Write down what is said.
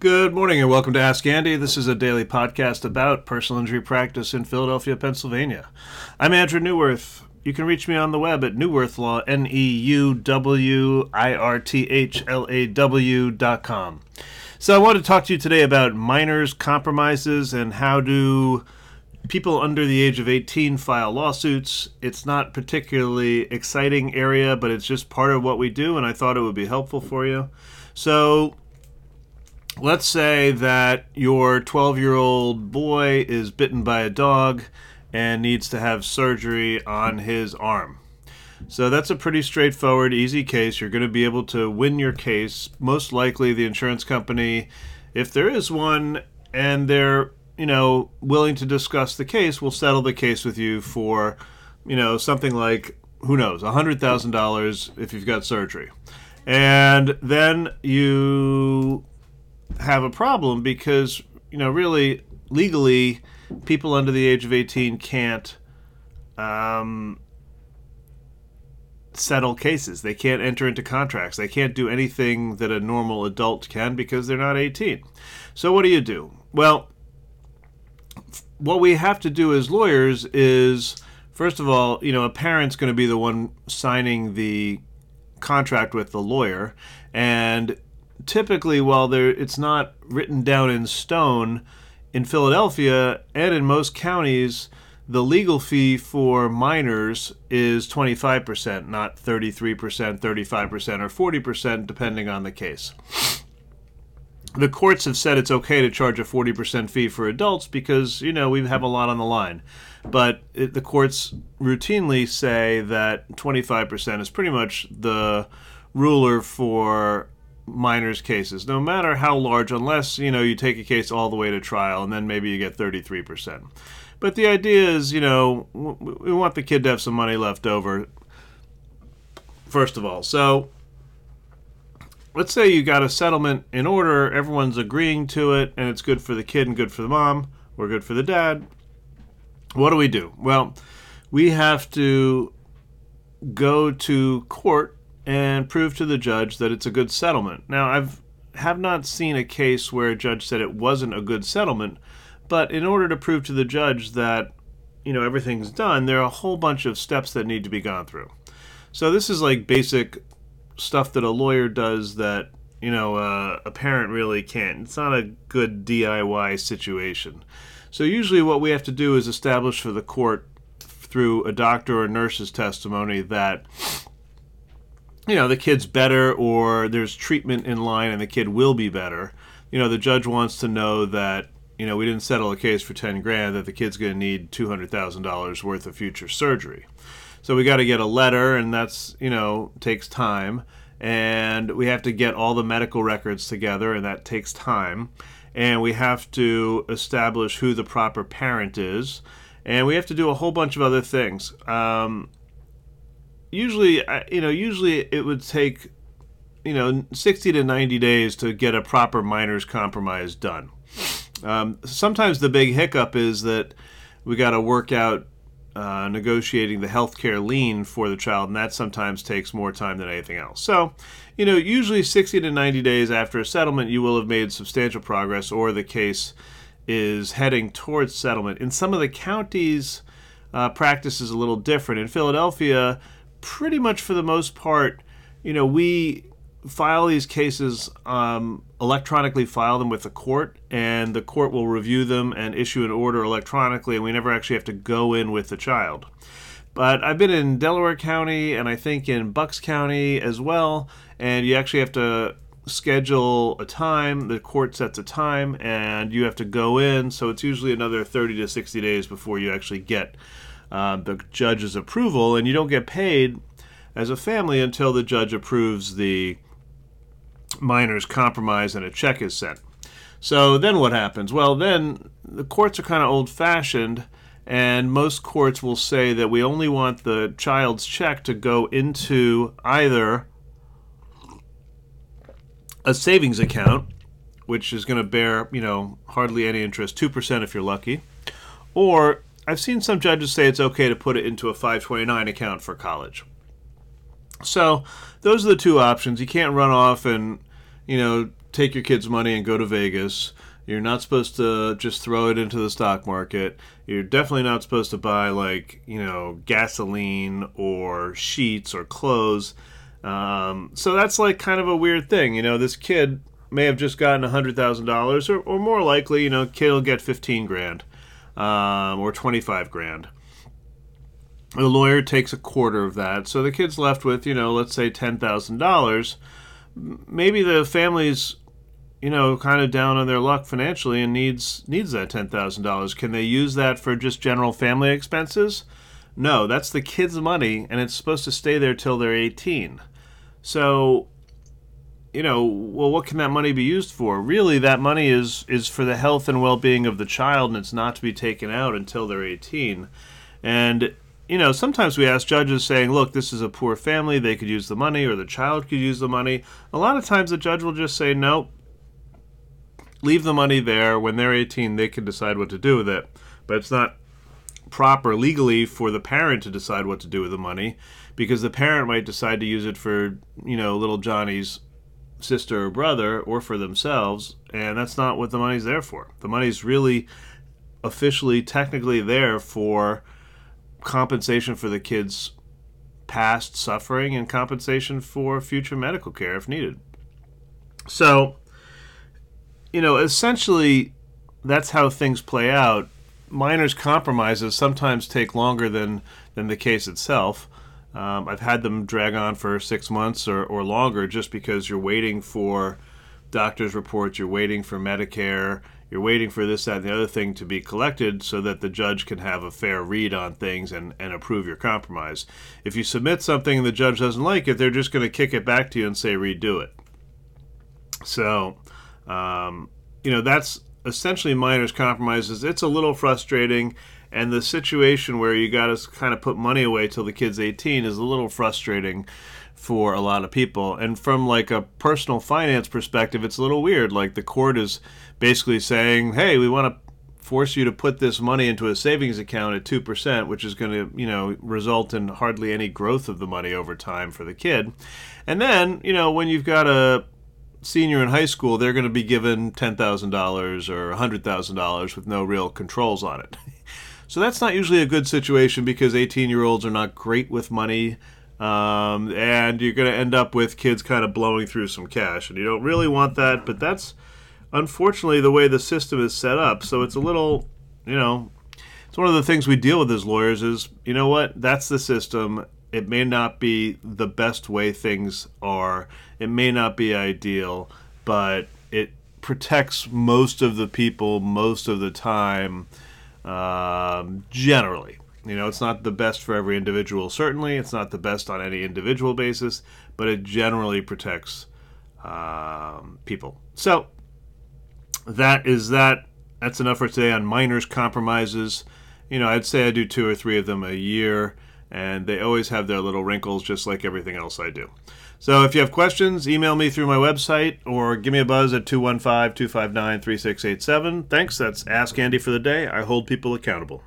Good morning and welcome to Ask Andy. This is a daily podcast about personal injury practice in Philadelphia, Pennsylvania. I'm Andrew Neuwirth. You can reach me on the web at Neuwirth Law, N E U W I R T H L A W dot com. So I want to talk to you today about minors' compromises and how do people under the age of 18 file lawsuits. It's not particularly exciting area, but it's just part of what we do, and I thought it would be helpful for you. So let's say that your 12 year old boy is bitten by a dog and needs to have surgery on his arm. So that's a pretty straightforward, easy case. You're going to be able to win your case. Most likely, the insurance company, if there is one, and they're you know willing to discuss the case, will settle the case with you for you know something like who knows, hundred thousand dollars if you've got surgery, and then you have a problem because you know really legally people under the age of 18 can't um, settle cases. They can't enter into contracts. They can't do anything that a normal adult can because they're not 18 so what do you do? Well what we have to do as lawyers is first of all you know a parent's going to be the one signing the contract with the lawyer and typically, while there it's not written down in stone, in Philadelphia and in most counties, the legal fee for minors is 25%, not 33%, 35%, or 40%, depending on the case. The courts have said it's okay to charge a 40% fee for adults because, you know, we have a lot on the line. But it, the courts routinely say that 25% is pretty much the ruler for minors cases, no matter how large, unless you know you take a case all the way to trial, and then maybe you get 33%. But the idea is, you know, we want the kid to have some money left over. First of all, so let's say you got a settlement in order, everyone's agreeing to it, and it's good for the kid and good for the mom, or good for the dad. What do we do? Well, we have to go to court and prove to the judge that it's a good settlement. Now, I've have not seen a case where a judge said it wasn't a good settlement, but in order to prove to the judge that you know everything's done, there are a whole bunch of steps that need to be gone through. So this is like basic stuff that a lawyer does that you know uh, a parent really can't. It's not a good DIY situation. So usually, what we have to do is establish for the court through a doctor or nurse's testimony that you know the kid's better or there's treatment in line and the kid will be better. You know the judge wants to know that you know we didn't settle a case for 10 grand that the kid's going to need $200000 worth of future surgery. So we got to get a letter and that's you know takes time. And we have to get all the medical records together and that takes time. And we have to establish who the proper parent is. And we have to do a whole bunch of other things. Um, usually, you know, usually it would take, you know, 60 to 90 days to get a proper minors compromise done. Um, sometimes the big hiccup is that we got to work out uh, negotiating the health care lien for the child, and that sometimes takes more time than anything else. So, you know, usually 60 to 90 days after a settlement, you will have made substantial progress, or the case is heading towards settlement. In some of the counties, uh, practice is a little different. In Philadelphia, pretty much for the most part, you know, we file these cases um, electronically file them with the court and the court will review them and issue an order electronically and we never actually have to go in with the child. But i've been in delaware county and i think in bucks county as well and you actually have to schedule a time. The court sets a time and you have to go in so it's usually another 30 to 60 days before you actually get uh, the judge's approval, and you don't get paid as a family until the judge approves the minor's compromise and a check is sent. So then what happens? Well, then the courts are kind of old fashioned, and most courts will say that we only want the child's check to go into either a savings account, which is going to bear, you know, hardly any interest, 2% if you're lucky, or I've seen some judges say it's okay to put it into a 529 account for college. So those are the two options. You can't run off and you know take your kids' money and go to Vegas. You're not supposed to just throw it into the stock market. You're definitely not supposed to buy like you know gasoline or sheets or clothes. Um, so that's like kind of a weird thing. You know, this kid may have just gotten hundred thousand dollars, or or more likely, you know, kid will get fifteen grand um, or twenty five grand. The lawyer takes a quarter of that, so the kid's left with you know, let's say ten thousand dollars. Maybe the family's you know, kind of down on their luck financially and needs needs that ten thousand dollars. Can they use that for just general family expenses? No, that's the kid's money, and it's supposed to stay there till they're eighteen. So, you know, well, what can that money be used for? Really, that money is is for the health and well being of the child, and it's not to be taken out until they're eighteen. And you know, sometimes we ask judges saying, look, this is a poor family, they could use the money, or the child could use the money. A lot of times the judge will just say, no, leave the money there. When they're 18, they can decide what to do with it. But it's not proper legally for the parent to decide what to do with the money because the parent might decide to use it for, you know, little Johnny's sister or brother or for themselves. And that's not what the money's there for. The money's really officially, technically there for compensation for the kid's past suffering and compensation for future medical care if needed. So, you know, essentially, that's how things play out. Minors' compromises sometimes take longer than, than the case itself. Um, I've had them drag on for six months or, or longer just because you're waiting for doctor's reports, you're waiting for Medicare, you're waiting for this, that, and the other thing to be collected so that the judge can have a fair read on things and, and approve your compromise. If you submit something and the judge doesn't like it, they're just going to kick it back to you and say redo it. So, um, you know, that's essentially minors' compromises. It's a little frustrating, and the situation where you got to kind of put money away till the kid's 18 is a little frustrating for a lot of people. And from like a personal finance perspective, it's a little weird. Like the court is basically saying, "Hey, we want to force you to put this money into a savings account at 2%, which is going to, you know, result in hardly any growth of the money over time for the kid." And then, you know, when you've got a senior in high school, they're going to be given $10,000 or $100,000 with no real controls on it. so that's not usually a good situation because 18 year olds are not great with money. Um, and you're going to end up with kids kind of blowing through some cash. And you don't really want that, but that's unfortunately the way the system is set up. So it's a little, you know, it's one of the things we deal with as lawyers is, you know what, that's the system it may not be the best way things are. It may not be ideal, but it protects most of the people most of the time, um, generally. You know, it's not the best for every individual, certainly. It's not the best on any individual basis, but it generally protects um, people. So, that is that. That's enough for today on minors' compromises. You know, I'd say I do two or three of them a year and they always have their little wrinkles just like everything else I do. So if you have questions, email me through my website or give me a buzz at 215 259 3687. Thanks. That's Ask Andy for the day. I hold people accountable.